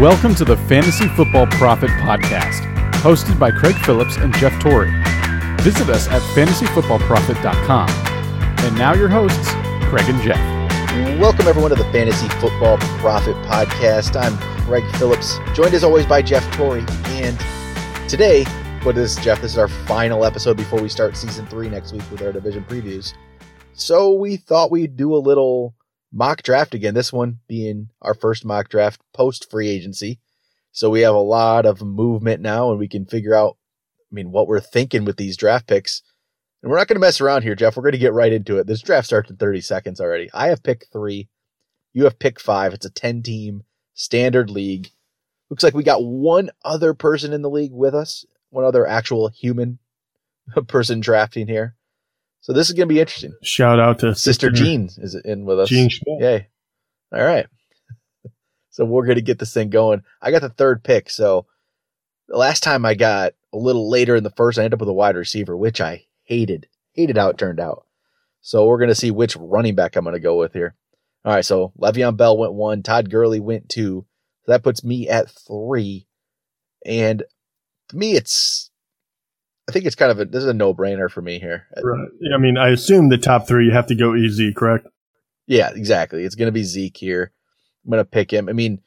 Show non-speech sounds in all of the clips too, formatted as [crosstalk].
Welcome to the Fantasy Football Prophet Podcast, hosted by Craig Phillips and Jeff Torrey. Visit us at fantasyfootballprophet.com. And now your hosts, Craig and Jeff. Welcome everyone to the Fantasy Football Prophet Podcast. I'm Craig Phillips, joined as always by Jeff Torrey. And today, what is Jeff? This is our final episode before we start season three next week with our division previews. So we thought we'd do a little mock draft again. This one being our first mock draft post free agency. So we have a lot of movement now and we can figure out, I mean, what we're thinking with these draft picks. And we're not going to mess around here, Jeff. We're going to get right into it. This draft starts in 30 seconds already. I have pick three. You have pick five. It's a 10 team standard league. Looks like we got one other person in the league with us, one other actual human [laughs] person drafting here. So this is going to be interesting. Shout out to Sister, Sister Jean is in with us. Jean Schmidt. Yay. All right. [laughs] So we're going to get this thing going. I got the third pick. So the last time I got a little later in the first, I ended up with a wide receiver, which I hated. Hated how it turned out. So we're going to see which running back I'm going to go with here. All right. So Le'Veon Bell went one. Todd Gurley went two. So that puts me at three. And to me, it's I think it's kind of a this is a no brainer for me here. Right. I mean, I assume the top three you have to go easy, correct? Yeah, exactly. It's going to be Zeke here. I'm going to pick him. I mean,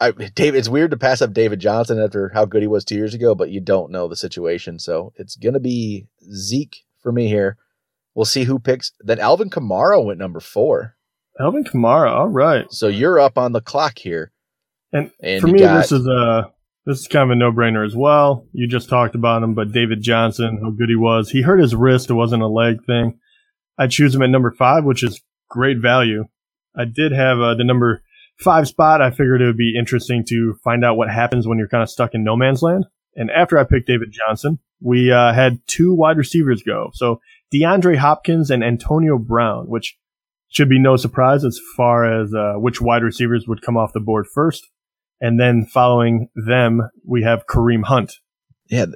I David. It's weird to pass up David Johnson after how good he was two years ago, but you don't know the situation, so it's going to be Zeke for me here. We'll see who picks. Then Alvin Kamara went number four. Alvin Kamara, all right. So you're up on the clock here. And, and for me, got, this is a this is kind of a no brainer as well. You just talked about him, but David Johnson, how good he was. He hurt his wrist. It wasn't a leg thing. I choose him at number five, which is great value. I did have uh, the number five spot. I figured it would be interesting to find out what happens when you're kind of stuck in no man's land. And after I picked David Johnson, we uh, had two wide receivers go. So DeAndre Hopkins and Antonio Brown, which should be no surprise as far as uh, which wide receivers would come off the board first. And then following them, we have Kareem Hunt. Yeah.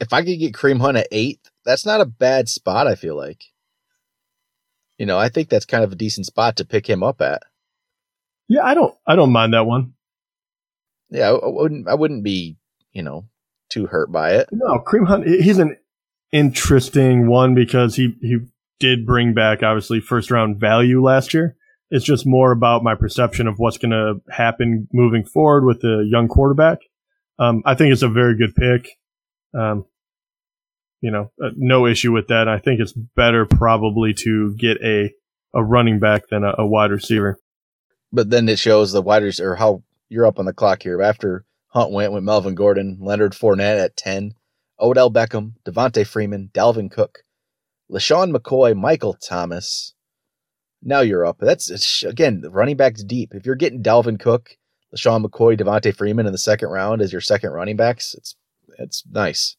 If I could get Kareem Hunt at eight, that's not a bad spot, I feel like. You know, I think that's kind of a decent spot to pick him up at. Yeah, I don't I don't mind that one. Yeah, I wouldn't I wouldn't be, you know, too hurt by it. No, Kareem Hunt he's an interesting one because he he did bring back obviously first round value last year. It's just more about my perception of what's going to happen moving forward with the young quarterback. Um, I think it's a very good pick. Um, you know, uh, no issue with that. I think it's better probably to get a a running back than a, a wide receiver. But then it shows the wide receiver how you're up on the clock here. After Hunt went with Melvin Gordon, Leonard Fournette at ten, Odell Beckham, Devonta Freeman, Dalvin Cook, LeSean McCoy, Michael Thomas, now you're up. That's again, the running backs deep. If you're getting Dalvin Cook, LeSean McCoy, Devonta Freeman in the second round as your second running backs, it's it's nice.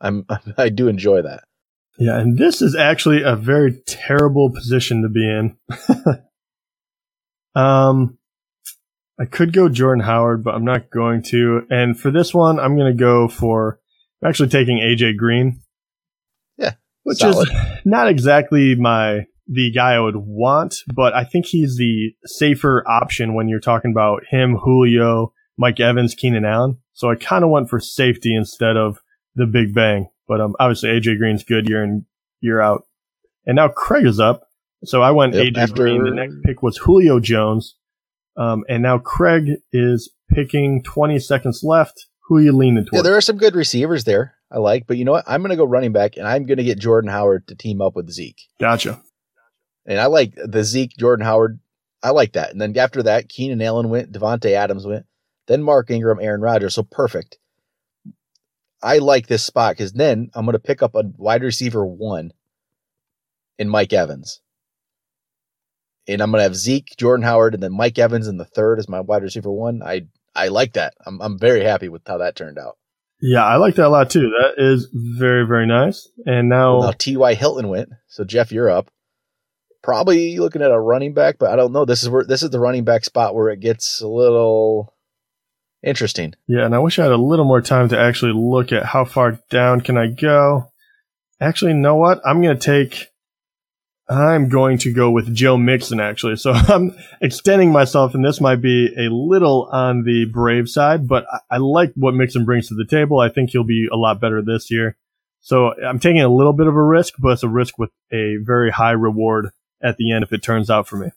I'm [laughs] I do enjoy that. Yeah, and this is actually a very terrible position to be in. [laughs] um I could go Jordan Howard, but I'm not going to. And for this one, I'm going to go for I'm actually taking AJ Green. Yeah. Which solid. is [laughs] not exactly my the guy I would want, but I think he's the safer option when you're talking about him, Julio, Mike Evans, Keenan Allen. So I kind of went for safety instead of the big bang. But um, obviously AJ Green's good year in year out. And now Craig is up. So I went yep, AJ after... Green. The next pick was Julio Jones. Um, and now Craig is picking 20 seconds left. Who are you leaning towards? Yeah, there are some good receivers there I like, but you know what? I'm going to go running back and I'm going to get Jordan Howard to team up with Zeke. Gotcha. And I like the Zeke Jordan Howard. I like that. And then after that, Keenan Allen went, Davante Adams went, then Mark Ingram, Aaron Rodgers. So perfect. I like this spot because then I'm going to pick up a wide receiver one in Mike Evans. And I'm going to have Zeke, Jordan Howard, and then Mike Evans in the third as my wide receiver one. I I like that. I'm I'm very happy with how that turned out. Yeah, I like that a lot too. That is very very nice. And now, well, now T.Y. Hilton went. So Jeff, you're up probably looking at a running back, but I don't know. This is where this is the running back spot where it gets a little interesting. Yeah, and I wish I had a little more time to actually look at how far down can I go. Actually, you know what? I'm going to take I'm going to go with Joe Mixon, actually. So [laughs] I'm extending myself, and this might be a little on the brave side, but I, I like what Mixon brings to the table. I think he'll be a lot better this year. So I'm taking a little bit of a risk, but it's a risk with a very high reward at the end if it turns out for me.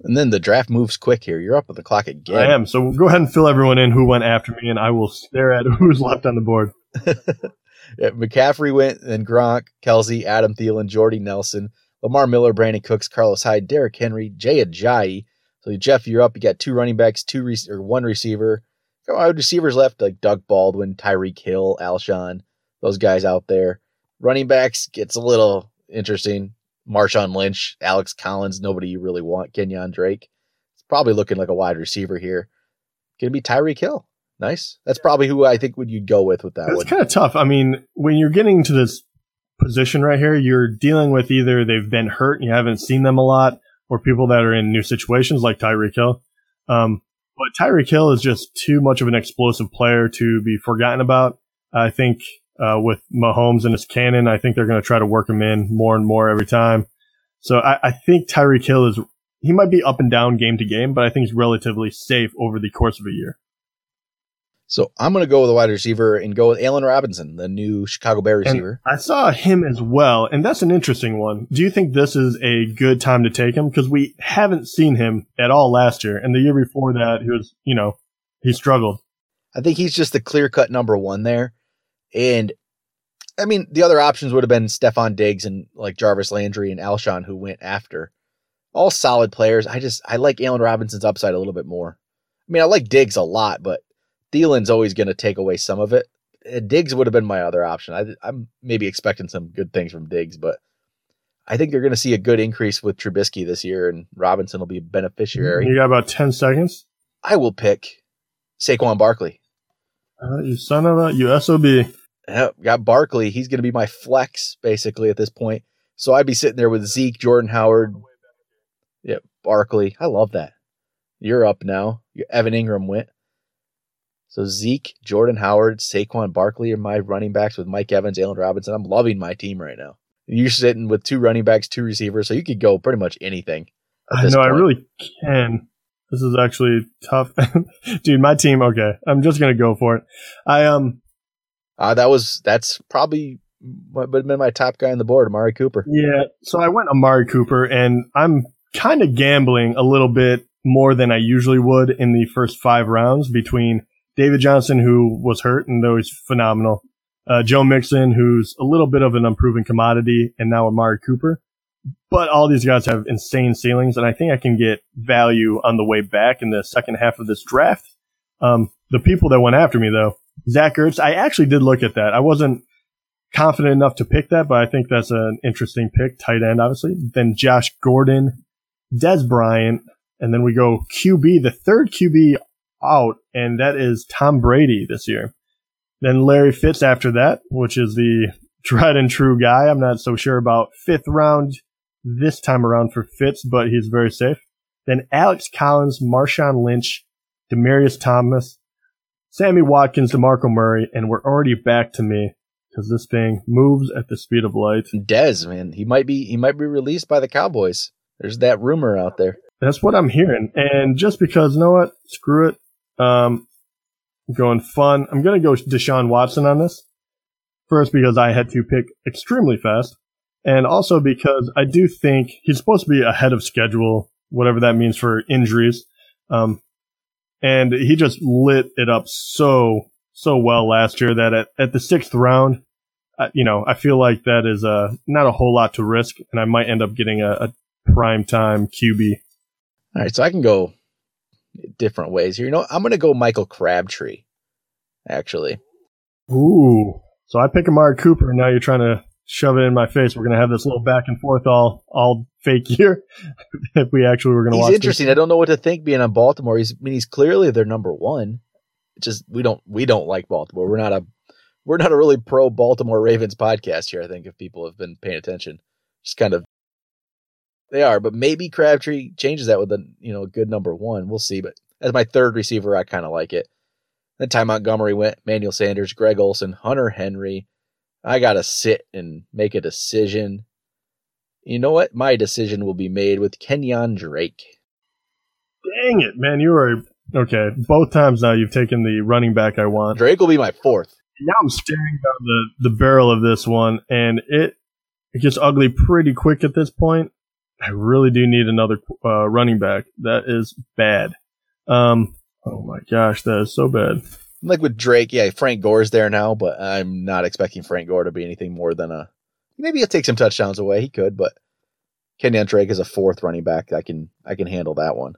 And then the draft moves quick here. You're up with the clock again. I am. So go ahead and fill everyone in who went after me, and I will stare at [laughs] who's left on the board. [laughs] yeah, McCaffrey went, then Gronk, Kelce, Adam Thielen, Jordy Nelson, Lamar Miller, Brandin Cooks, Carlos Hyde, Derrick Henry, Jay Ajayi. So Jeff, you're up. You got two running backs, two re- or one receiver. Wide receivers left like Doug Baldwin, Tyreek Hill, Alshon, those guys out there. Running backs gets a little interesting. Marshawn Lynch, Alex Collins, nobody you really want. Kenyan Drake. It's probably looking like a wide receiver here. Gonna be Tyreek Hill. Nice. That's probably who I think would you'd go with with that It's one. kind of tough. I mean, when you're getting to this position right here, you're dealing with either they've been hurt and you haven't seen them a lot, or people that are in new situations like Tyreek Hill. Um, but Tyreek Hill is just too much of an explosive player to be forgotten about. I think uh, with Mahomes and his cannon, I think they're going to try to work him in more and more every time. So I, I think Tyreek Hill is he might be up and down game to game, but I think he's relatively safe over the course of a year. So I'm going to go with a wide receiver and go with Allen Robinson, the new Chicago Bear receiver. And I saw him as well, and that's an interesting one. Do you think this is a good time to take him? Because we haven't seen him at all last year, and the year before that, he was, you know, he struggled. I think he's just the clear cut number one there. And I mean, the other options would have been Stefon Diggs and like Jarvis Landry and Alshon, who went after. All solid players. I just, I like Allen Robinson's upside a little bit more. I mean, I like Diggs a lot, but Thielen's always going to take away some of it. Diggs would have been my other option. I, am maybe expecting some good things from Diggs, but I think they're going to see a good increase with Trubisky this year, and Robinson will be a beneficiary. You got about 10 seconds? I will pick Saquon Barkley. Uh, you son of a, you SOB. Got Barkley. He's going to be my flex basically at this point. So I'd be sitting there with Zeke, Jordan Howard. yeah, Barkley. I love that. You're up now. Evan Engram went. So Zeke, Jordan Howard, Saquon Barkley are my running backs with Mike Evans, Allen Robinson. I'm loving my team right now. You're sitting with two running backs, two receivers, so you could go pretty much anything. I know, point. I really can. This is actually tough, [laughs] dude. My team. Okay, I'm just gonna go for it. I um. Uh, that was that's probably would have been my top guy on the board, Amari Cooper. Yeah, so I went Amari Cooper, and I'm kind of gambling a little bit more than I usually would in the first five rounds between David Johnson, who was hurt and though he's phenomenal, uh, Joe Mixon, who's a little bit of an unproven commodity, and now Amari Cooper. But all these guys have insane ceilings, and I think I can get value on the way back in the second half of this draft. Um, the people that went after me, though, Zach Ertz, I actually did look at that. I wasn't confident enough to pick that, but I think that's an interesting pick. Tight end, obviously. Then Josh Gordon, Dez Bryant, and then we go QB, the third QB out, and that is Tom Brady this year. Then Larry Fitz after that, which is the [laughs] tried and true guy. I'm not so sure about fifth round this time around for Fitz, but he's very safe. Then Alex Collins, Marshawn Lynch, Demaryius Thomas, Sammy Watkins, DeMarco Murray, and we're already back to me because this thing moves at the speed of light. Dez, man, he might be he might be released by the Cowboys. There's that rumor out there. That's what I'm hearing. And just because, you know what? Screw it. Um, going fun. I'm going to go Deshaun Watson on this. First, because I had to pick extremely fast. And also because I do think he's supposed to be ahead of schedule, whatever that means for injuries. Um, and he just lit it up so, so well last year that at, at the sixth round, uh, you know, I feel like that is uh, not a whole lot to risk, and I might end up getting a, a prime time QB. All right, so I can go different ways here. You know, I'm going to go Michael Crabtree, actually. Ooh. So I pick Amari Cooper, and now you're trying to shove it in my face. We're going to have this little back and forth all all fake year [laughs] if we actually were going to watch. He's interesting. This. I don't know what to think being on Baltimore. He's I mean he's clearly their number one. It's just we don't we don't like Baltimore. We're not a we're not a really pro Baltimore Ravens podcast here. I think if people have been paying attention, just kind of they are, but maybe Crabtree changes that with a you know a good number one. We'll see. But as my third receiver, I kind of like it. Then Ty Montgomery went, Manuel Sanders, Greg Olsen, Hunter Henry. I gotta sit and make a decision. You know what? My decision will be made with Kenyan Drake. Dang it, man! You are okay. Both times now you've taken the running back I want. Drake will be my fourth. Now I'm staring down the, the barrel of this one, and it it gets ugly pretty quick at this point. I really do need another uh, running back. That is bad. Um, oh my gosh, that is so bad. Like with Drake, yeah, Frank Gore's there now, but I'm not expecting Frank Gore to be anything more than a. Maybe he'll take some touchdowns away. He could, but Kenyan Drake is a fourth running back. I can I can handle that one.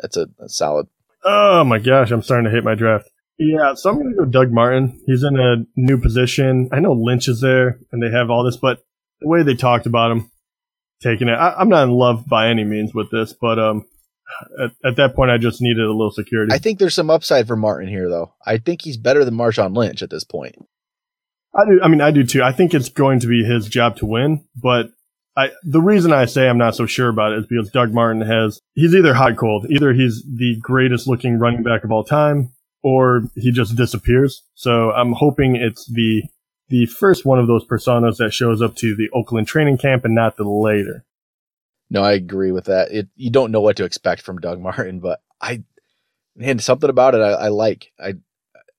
That's a, a solid. Oh my gosh, I'm starting to hate my draft. Yeah, so I'm going to go Doug Martin. He's in a new position. I know Lynch is there and they have all this, but the way they talked about him, taking it, I, am not in love by any means with this, but um, at, at, that point, I just needed a little security. I think there's some upside for Martin here, though. I think he's better than Marshawn Lynch at this point. I do. I mean, I do too. I think it's going to be his job to win, but I, the reason I say I'm not so sure about it is because Doug Martin has, he's either hot cold. Either he's the greatest looking running back of all time or he just disappears. So I'm hoping it's the the first one of those personas that shows up to the Oakland training camp and not the later. No, I agree with that. It you don't know what to expect from Doug [laughs] Martin, but I and something about it I, I like. I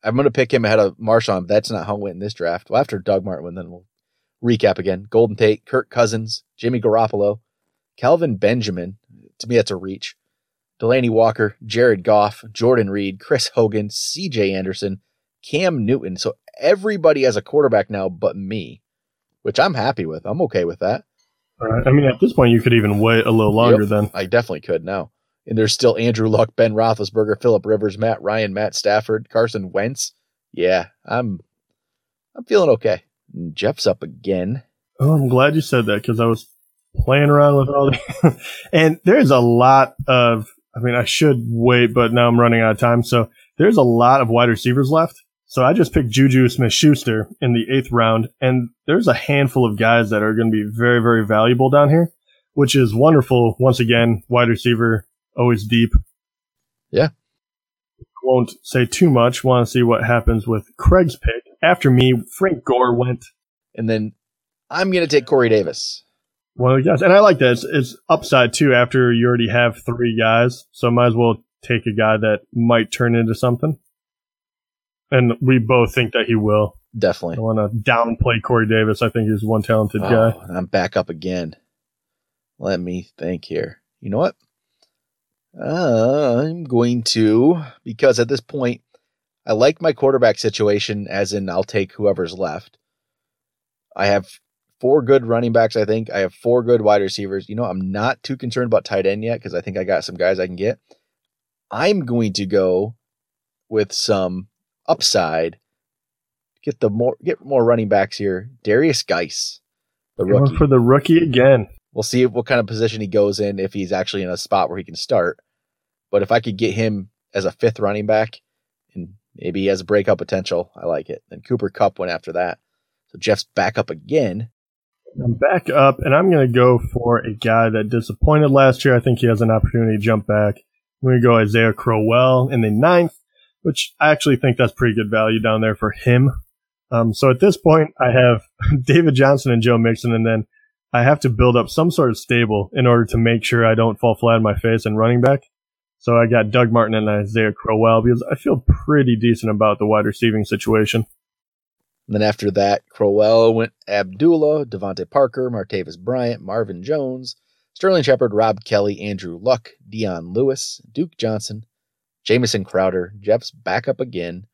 I'm gonna pick him ahead of Marshawn. That's not how it went in this draft. Well, after Doug Martin, then we'll recap again. Golden Tate, Kirk Cousins, Jimmy Garoppolo, Kelvin Benjamin. To me, that's a reach. Delanie Walker, Jared Goff, Jordan Reed, Chris Hogan, CJ Anderson, Cam Newton. So everybody has a quarterback now but me, which I'm happy with. I'm okay with that. I mean, at this point, you could even wait a little longer yep, then. I definitely could now. And there's still Andrew Luck, Ben Roethlisberger, Philip Rivers, Matt Ryan, Matt Stafford, Carson Wentz. Yeah, I'm I'm feeling okay. Jeff's up again. Oh, I'm glad you said that because I was playing around with all the [laughs] and there's a lot of I mean, I should wait, but now I'm running out of time. So there's a lot of wide receivers left. So I just picked Juju Smith Schuster in the eighth round, and there's a handful of guys that are going to be very, very valuable down here, which is wonderful. Once again, wide receiver, always deep. Yeah. Won't say too much. Want to see what happens with Craig's pick. After me, Frank Gore went. And then I'm going to take Corey Davis. Well, yes, and I like that. It's, it's, upside too. After you already have three guys, so might as well take a guy that might turn into something. And we both think that he will. Definitely. I want to downplay Corey Davis. I think he's one talented oh, guy. I'm back up again. Let me think here. You know what? Uh, I'm going to because at this point, I like my quarterback situation. As in, I'll take whoever's left. I have four good running backs, I think. I have four good wide receivers. You know, I'm not too concerned about tight end yet because I think I got some guys I can get. I'm going to go with some upside. Get the more get more running backs here. Derrius Guice, the Going rookie. for the rookie again. We'll see what kind of position he goes in if he's actually in a spot where he can start. But if I could get him as a fifth running back and maybe he has breakout potential, I like it. Then Cooper Kupp went after that. So Jeff's back up again. I'm back up, and I'm going to go for a guy that disappointed last year. I think he has an opportunity to jump back. I'm going to go Isaiah Crowell in the ninth, which I actually think that's pretty good value down there for him. Um, so at this point, I have [laughs] David Johnson and Joe Mixon, and then I have to build up some sort of stable in order to make sure I don't fall flat on my face and running back. So I got Doug Martin and Isaiah Crowell because I feel pretty decent about the wide receiving situation. And then after that, Crowell went Abdullah, DeVante Parker, Martavis Bryant, Marvin Jones, Sterling Shepard, Rob Kelley, Andrew Luck, Dion Lewis, Duke Johnson, Jamison Crowder, Jeff's back up again.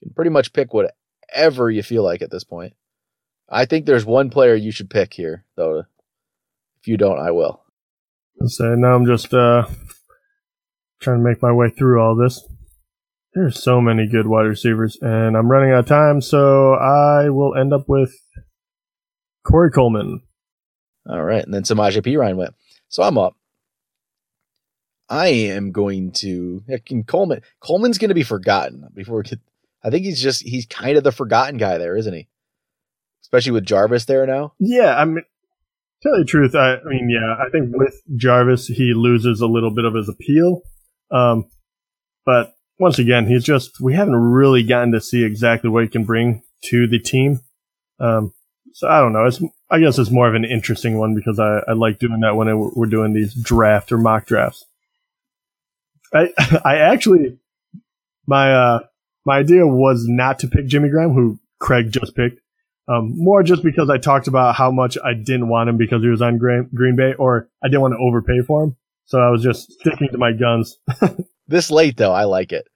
You can pretty much pick whatever you feel like at this point. I think there's one player you should pick here, though. If you don't, I will. So now I'm just uh, trying to make my way through all this. There's so many good wide receivers, and I'm running out of time, so I will end up with Corey Coleman. All right, and then Samaje Ryan went. So I'm up. I am going to can Coleman. Coleman's going to be forgotten before we get. I think he's just he's kind of the forgotten guy there, isn't he? Especially with Jarvis there now. Yeah, I mean, tell you the truth, I, I mean, yeah, I think with Jarvis he loses a little bit of his appeal. Um, but once again, he's just we haven't really gotten to see exactly what he can bring to the team. Um, so I don't know. It's, I guess it's more of an interesting one because I, I like doing that when I, we're doing these draft or mock drafts. I [laughs] I actually my uh my idea was not to pick Jimmy Graham, who Craig just picked. Um, more just because I talked about how much I didn't want him because he was on Green, Green Bay, or I didn't want to overpay for him. So I was just sticking to my guns. [laughs] this late though, I like it.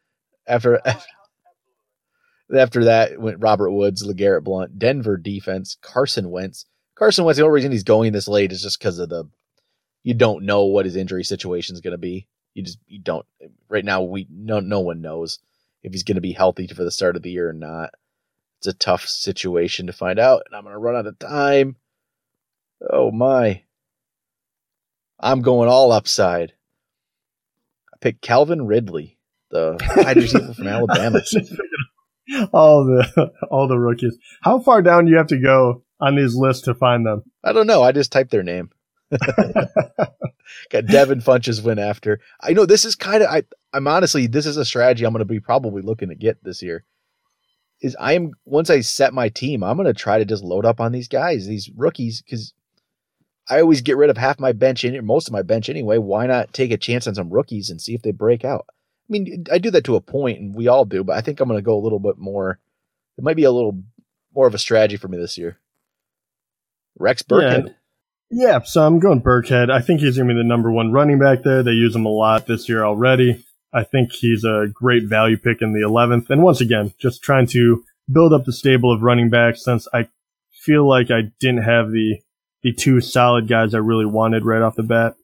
After [laughs] after that went Robert Woods, LeGarrette Blunt, Denver defense, Carson Wentz. Carson Wentz. The only reason he's going this late is just because of the you don't know what his injury situation is going to be. You just you don't. Right now, we no no one knows if he's going to be healthy for the start of the year or not. It's a tough situation to find out, and I'm going to run out of time. Oh my! I'm going all upside. I picked Calvin Ridley, the wide receiver from [laughs] Alabama. [laughs] all the all the rookies. How far down do you have to go on these lists to find them? I don't know. I just typed their name. [laughs] Got Devin Funchess win after. I know this is kind of I I'm honestly this is a strategy I'm going to be probably looking to get this year. Is I am once I set my team, I'm going to try to just load up on these guys, these rookies cuz I always get rid of half my bench in most of my bench anyway. Why not take a chance on some rookies and see if they break out? I mean, I do that to a point and we all do, but I think I'm going to go a little bit more it might be a little more of a strategy for me this year. Rex Burkhead. Yeah. Yeah, so I'm going Burkhead. I think he's going to be the number one running back there. They use him a lot this year already. I think he's a great value pick in the 11th. And once again, just trying to build up the stable of running backs since I feel like I didn't have the the two solid guys I really wanted right off the bat.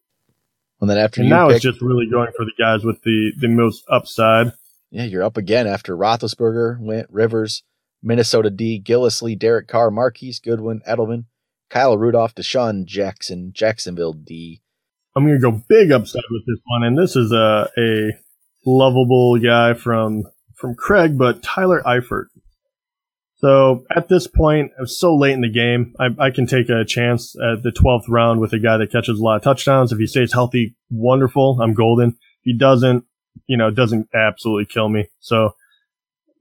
And then after and now pick, it's just really going for the guys with the the most upside. Yeah, you're up again after Roethlisberger, went Rivers, Minnesota D, Gillislee, Derek Carr, Marquise Goodwin, Edelman, Kyle Rudolph, DeSean Jackson, Jacksonville D. I'm going to go big upside with this one, and this is a a lovable guy from from Craig, but Tyler Eifert. So at this point, was so late in the game, I, I can take a chance at the 12th round with a guy that catches a lot of touchdowns. If he stays healthy, wonderful. I'm golden. If he doesn't, you know, doesn't absolutely kill me. So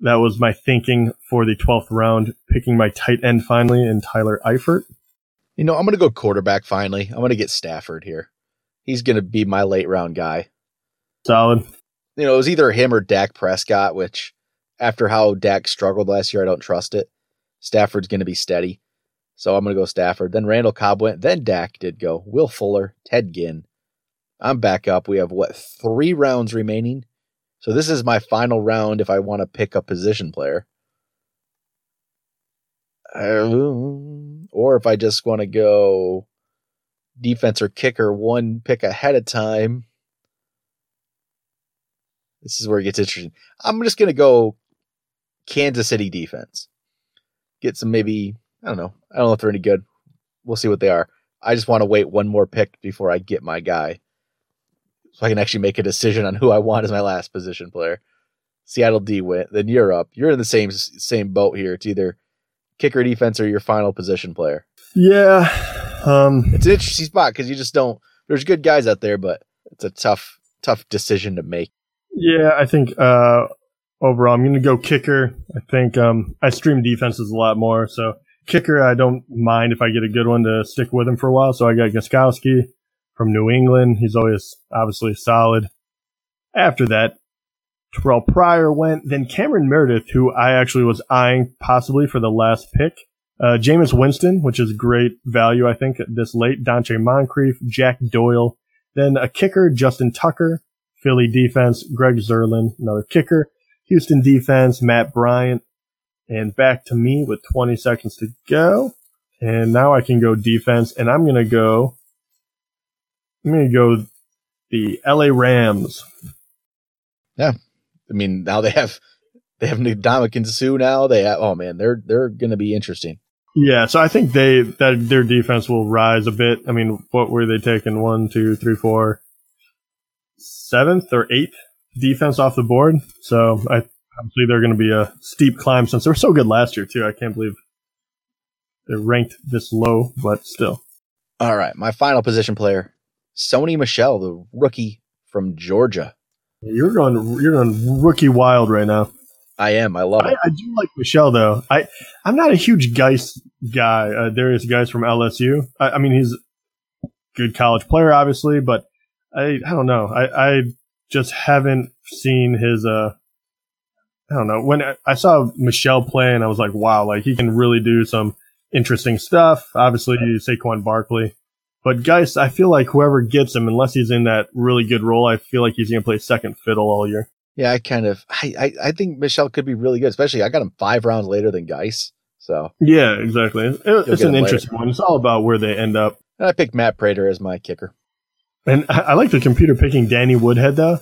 that was my thinking for the 12th round, picking my tight end finally in Tyler Eifert. You know, I'm going to go quarterback finally. I'm going to get Stafford here. He's going to be my late round guy. Solid. You know, it was either him or Dak Prescott, which after how Dak struggled last year, I don't trust it. Stafford's going to be steady. So I'm going to go Stafford. Then Randall Cobb went. Then Dak did go. Will Fuller, Ted Ginn. I'm back up. We have what, three rounds remaining? So this is my final round if I want to pick a position player. Um, or if I just want to go defense or kicker one pick ahead of time. This is where it gets interesting. I'm just going to go Kansas City defense. Get some maybe, I don't know. I don't know if they're any good. We'll see what they are. I just want to wait one more pick before I get my guy. So I can actually make a decision on who I want as my last position player. Seattle D went. Then you're up. You're in the same same boat here. It's either kicker defense or your final position player. Yeah. Um, it's an interesting spot because you just don't. There's good guys out there, but it's a tough, tough decision to make. Yeah, I think uh, overall I'm going to go kicker. I think um, I stream defenses a lot more, so kicker I don't mind if I get a good one to stick with him for a while. So I got Gostkowski from New England. He's always obviously solid. After that, Terrell Pryor went, then Cameron Meredith, who I actually was eyeing possibly for the last pick. Uh, Jameis Winston, which is great value, I think, this late. Donte Moncrief, Jack Doyle, then a kicker, Justin Tucker, Philly defense, Greg Zuerlein, another kicker, Houston defense, Matt Bryant, and back to me with 20 seconds to go. And now I can go defense, and I'm going to go, I'm going to go the LA Rams. Yeah, I mean, now they have they have Ndamukong Suh now. They have, oh man, they're they're going to be interesting. Yeah, so I think they that their defense will rise a bit. I mean, what were they taking? One, two, three, four, seventh or eighth defense off the board. So I obviously they're going to be a steep climb since they were so good last year too. I can't believe they're ranked this low, but still. All right, my final position player, Sony Michel, the rookie from Georgia. You're going you're going rookie wild right now. I am. I love I, it. I do like Michel though. I I'm not a huge Guice guy, uh, Derrius Guice from LSU. I, I, mean, he's a good college player, obviously, but I, I don't know. I, I just haven't seen his, uh, I don't know. When I saw Michel play and I was like, wow, like he can really do some interesting stuff. Obviously, Saquon Barkley. But Guice, I feel like whoever gets him, unless he's in that really good role, I feel like he's going to play second fiddle all year. Yeah, I kind of, I, I, I, think Michel could be really good, especially I got him five rounds later than Guice. So yeah, exactly. It, it's an interesting later. one. It's all about where they end up. And I picked Matt Prater as my kicker. And I, I like the computer picking Danny Woodhead though.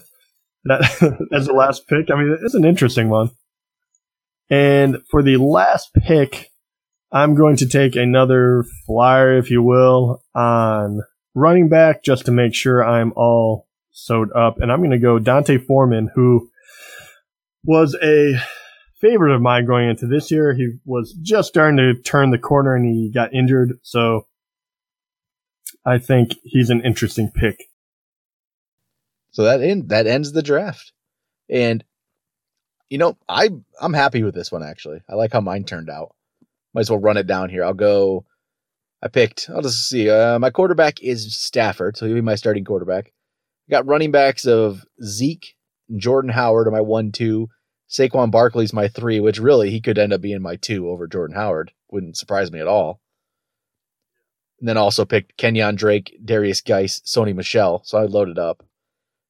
That [laughs] as the last pick. I mean, it's an interesting one. And for the last pick, I'm going to take another flyer, if you will, on running back just to make sure I'm all sewed up. And I'm going to go Dante Foreman, who was a favorite of mine going into this year. He was just starting to turn the corner and he got injured. So I think he's an interesting pick. So that end, that ends the draft. And you know, I I'm happy with this one actually. I like how mine turned out. Might as well run it down here. I'll go. I picked. I'll just see. Uh, my quarterback is Stafford, so he'll be my starting quarterback. Got running backs of Zeke, Jordan Howard are my one, two. Saquon Barkley's my three, which really he could end up being my two over Jordan Howard. Wouldn't surprise me at all. And then also picked Kenyan Drake, Derrius Guice, Sony Michel. So I loaded up.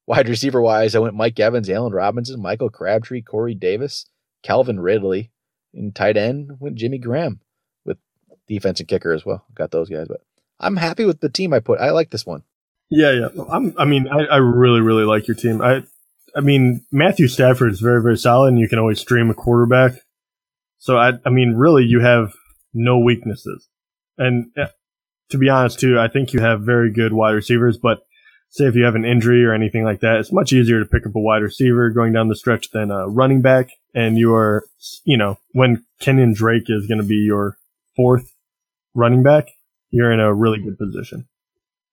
Wide receiver wise, I went Mike Evans, Allen Robinson, Michael Crabtree, Corey Davis, Calvin Ridley. In tight end, went Jimmy Graham with defense and kicker as well. Got those guys, but I'm happy with the team I put. I like this one. Yeah, yeah. I'm, I mean, I, I really, really like your team. I, I mean, Matthew Stafford is very, very solid, and you can always stream a quarterback. So I, I mean, really, you have no weaknesses. And uh, to be honest, too, I think you have very good wide receivers. But say if you have an injury or anything like that, it's much easier to pick up a wide receiver going down the stretch than a running back. And you are, you know, when Kenyan Drake is going to be your fourth running back, you're in a really good position.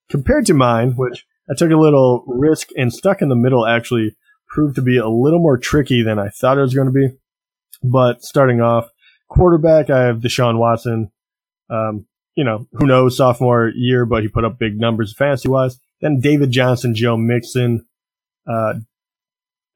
Compared to mine, which I took a little risk and stuck in the middle actually proved to be a little more tricky than I thought it was going to be. But starting off, quarterback, I have Deshaun Watson. Um, you know, who knows, sophomore year, but he put up big numbers fantasy wise. Then David Johnson, Joe Mixon, uh,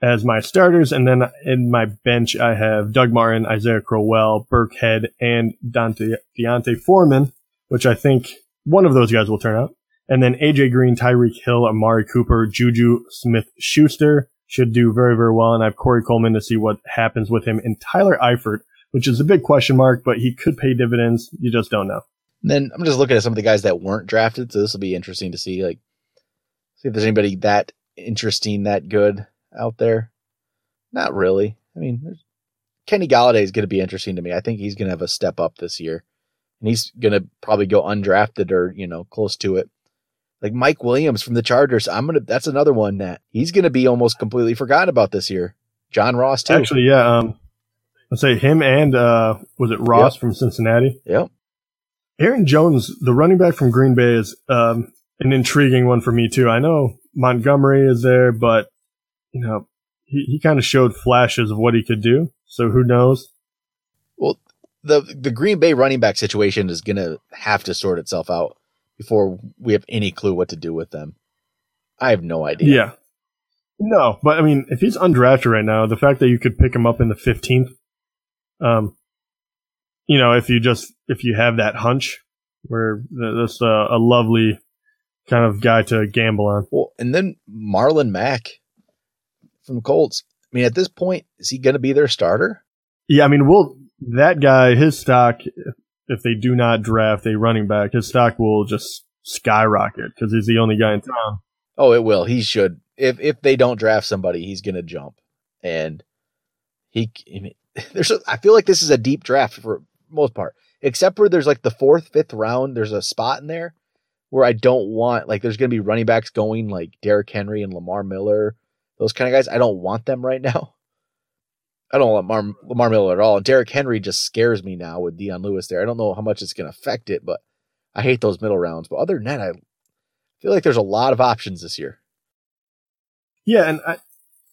as my starters. And then in my bench, I have Doug Martin, Isaiah Crowell, Burkhead, and Dante, D'Onta Foreman, which I think one of those guys will turn out. And then AJ Green, Tyreek Hill, Amari Cooper, Juju Smith Schuster should do very, very well. And I have Corey Coleman to see what happens with him and Tyler Eifert, which is a big question mark, but he could pay dividends. You just don't know. And then I'm just looking at some of the guys that weren't drafted. So this will be interesting to see. Like, See if there's anybody that interesting, that good out there. Not really. I mean, Kenny Golladay is going to be interesting to me. I think he's going to have a step up this year, and he's going to probably go undrafted or you know close to it. Like Mike Williams from the Chargers, I'm gonna. That's another one that he's going to be almost completely forgotten about this year. John Ross too. Actually, yeah. Um, let's say him and uh, was it Ross yep. from Cincinnati? Yep. Aaron Jones, the running back from Green Bay, is um, an intriguing one for me too. I know Montgomery is there, but you know, he, he kind of showed flashes of what he could do. So who knows? Well, the the Green Bay running back situation is going to have to sort itself out before we have any clue what to do with them. I have no idea. Yeah. No, but I mean, if he's undrafted right now, the fact that you could pick him up in the 15th, um, you know, if you just, if you have that hunch where that's a, a lovely kind of guy to gamble on. Well, and then Marlon Mack from Colts. I mean, at this point, is he going to be their starter? Yeah, I mean, will that guy, his stock, if they do not draft a running back, his stock will just skyrocket because he's the only guy in town. Oh, it will. He should. If if they don't draft somebody, he's going to jump. And he, I mean, [laughs] there's. A, I feel like this is a deep draft for most part, except where there's like the fourth, fifth round. There's a spot in there where I don't want like there's going to be running backs going like Derrick Henry and Lamar Miller, those kind of guys. I don't want them right now. [laughs] I don't want Lamar, Lamar Miller at all. And Derrick Henry just scares me now with Dion Lewis there. I don't know how much it's going to affect it, but I hate those middle rounds. But other than that, I feel like there's a lot of options this year. Yeah, and I,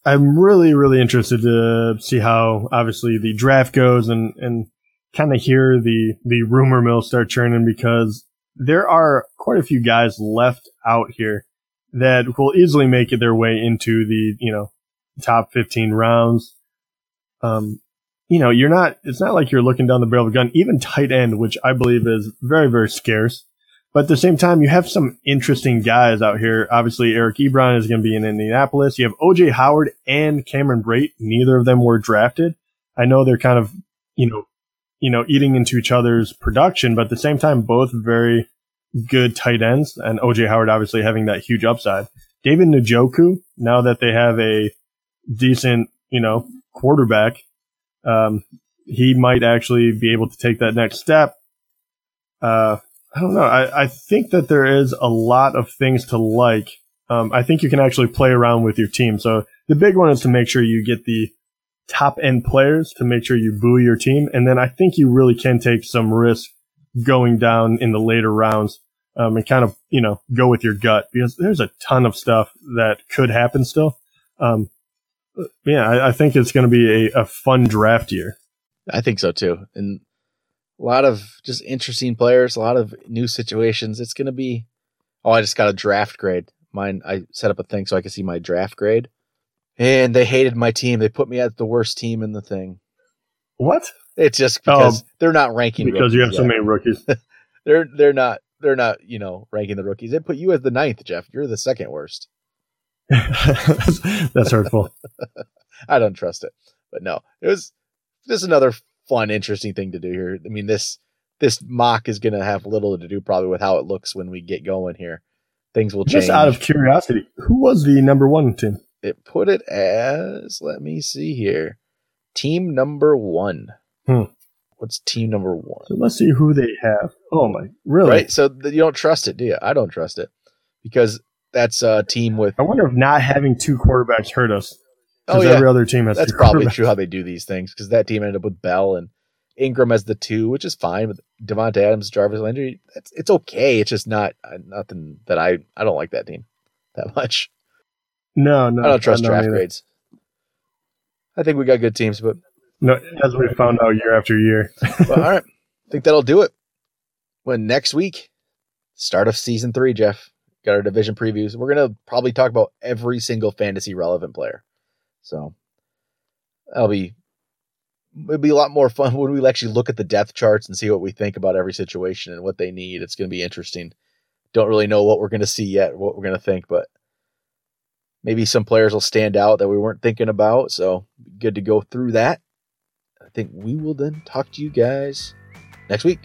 I'm really, really interested to see how obviously the draft goes and and kind of hear the the rumor mill start churning because there are quite a few guys left out here that will easily make it their way into the you know top 15 rounds. Um, you know, you're not. It's not like you're looking down the barrel of a gun. Even tight end, which I believe is very very scarce. But at the same time, you have some interesting guys out here. Obviously, Eric Ebron is going to be in Indianapolis. You have OJ Howard and Cameron Brate. Neither of them were drafted. I know they're kind of, you know, you know, eating into each other's production, but at the same time, both very good tight ends. And OJ Howard obviously having that huge upside. David Njoku, now that they have a decent, you know, quarterback, um, he might actually be able to take that next step. Uh, I don't know. I, I think that there is a lot of things to like. Um, I think you can actually play around with your team. So the big one is to make sure you get the top end players to make sure you buoy your team. And then I think you really can take some risk going down in the later rounds um, and kind of, you know, go with your gut because there's a ton of stuff that could happen still. Um, yeah, I, I, think it's going to be a, a fun draft year. I think so too. And a lot of just interesting players, a lot of new situations. It's going to be, oh, I just got a draft grade. Mine, I set up a thing so I can see my draft grade and they hated my team. They put me at the worst team in the thing. What? It's just because oh, they're not ranking because you have yet. so many rookies. [laughs] they're they're not they're not you know ranking the rookies. They put you as the ninth, Jeff. You're the second worst. that's, [laughs] [laughs] that's hurtful. I don't trust it, but no, it was just another fun, interesting thing to do here. I mean this this mock is going to have little to do probably with how it looks when we get going here. Things will change. Just out of curiosity, who was the number one team? It put it as let me see here team number one. Hmm. what's team number one? So let's see who they have. Oh my really? Right so you don't trust it do you i don't trust it because that's a team with i wonder if not having two quarterbacks hurt us oh yeah. every other team has that's probably true how they do these things because that team ended up with bell and ingram as the two which is fine with davante adams jarvis landry. It's, it's okay it's just not uh, nothing that i i don't like that team that [laughs] much no, no. I don't trust draft grades. I think we got good teams, but no, as we found out year after year. [laughs] well, all right, I [laughs] think that'll do it. When next week, start of season three, Jeff got our division previews. We're gonna probably talk about every single fantasy relevant player. So that'll be it'll be a lot more fun [laughs] when we actually look at the depth charts and see what we think about every situation and what they need. It's gonna be interesting. Don't really know what we're gonna see yet, what we're gonna think, but maybe some players will stand out that we weren't thinking about. So good to go through that. I think we will then talk to you guys next week.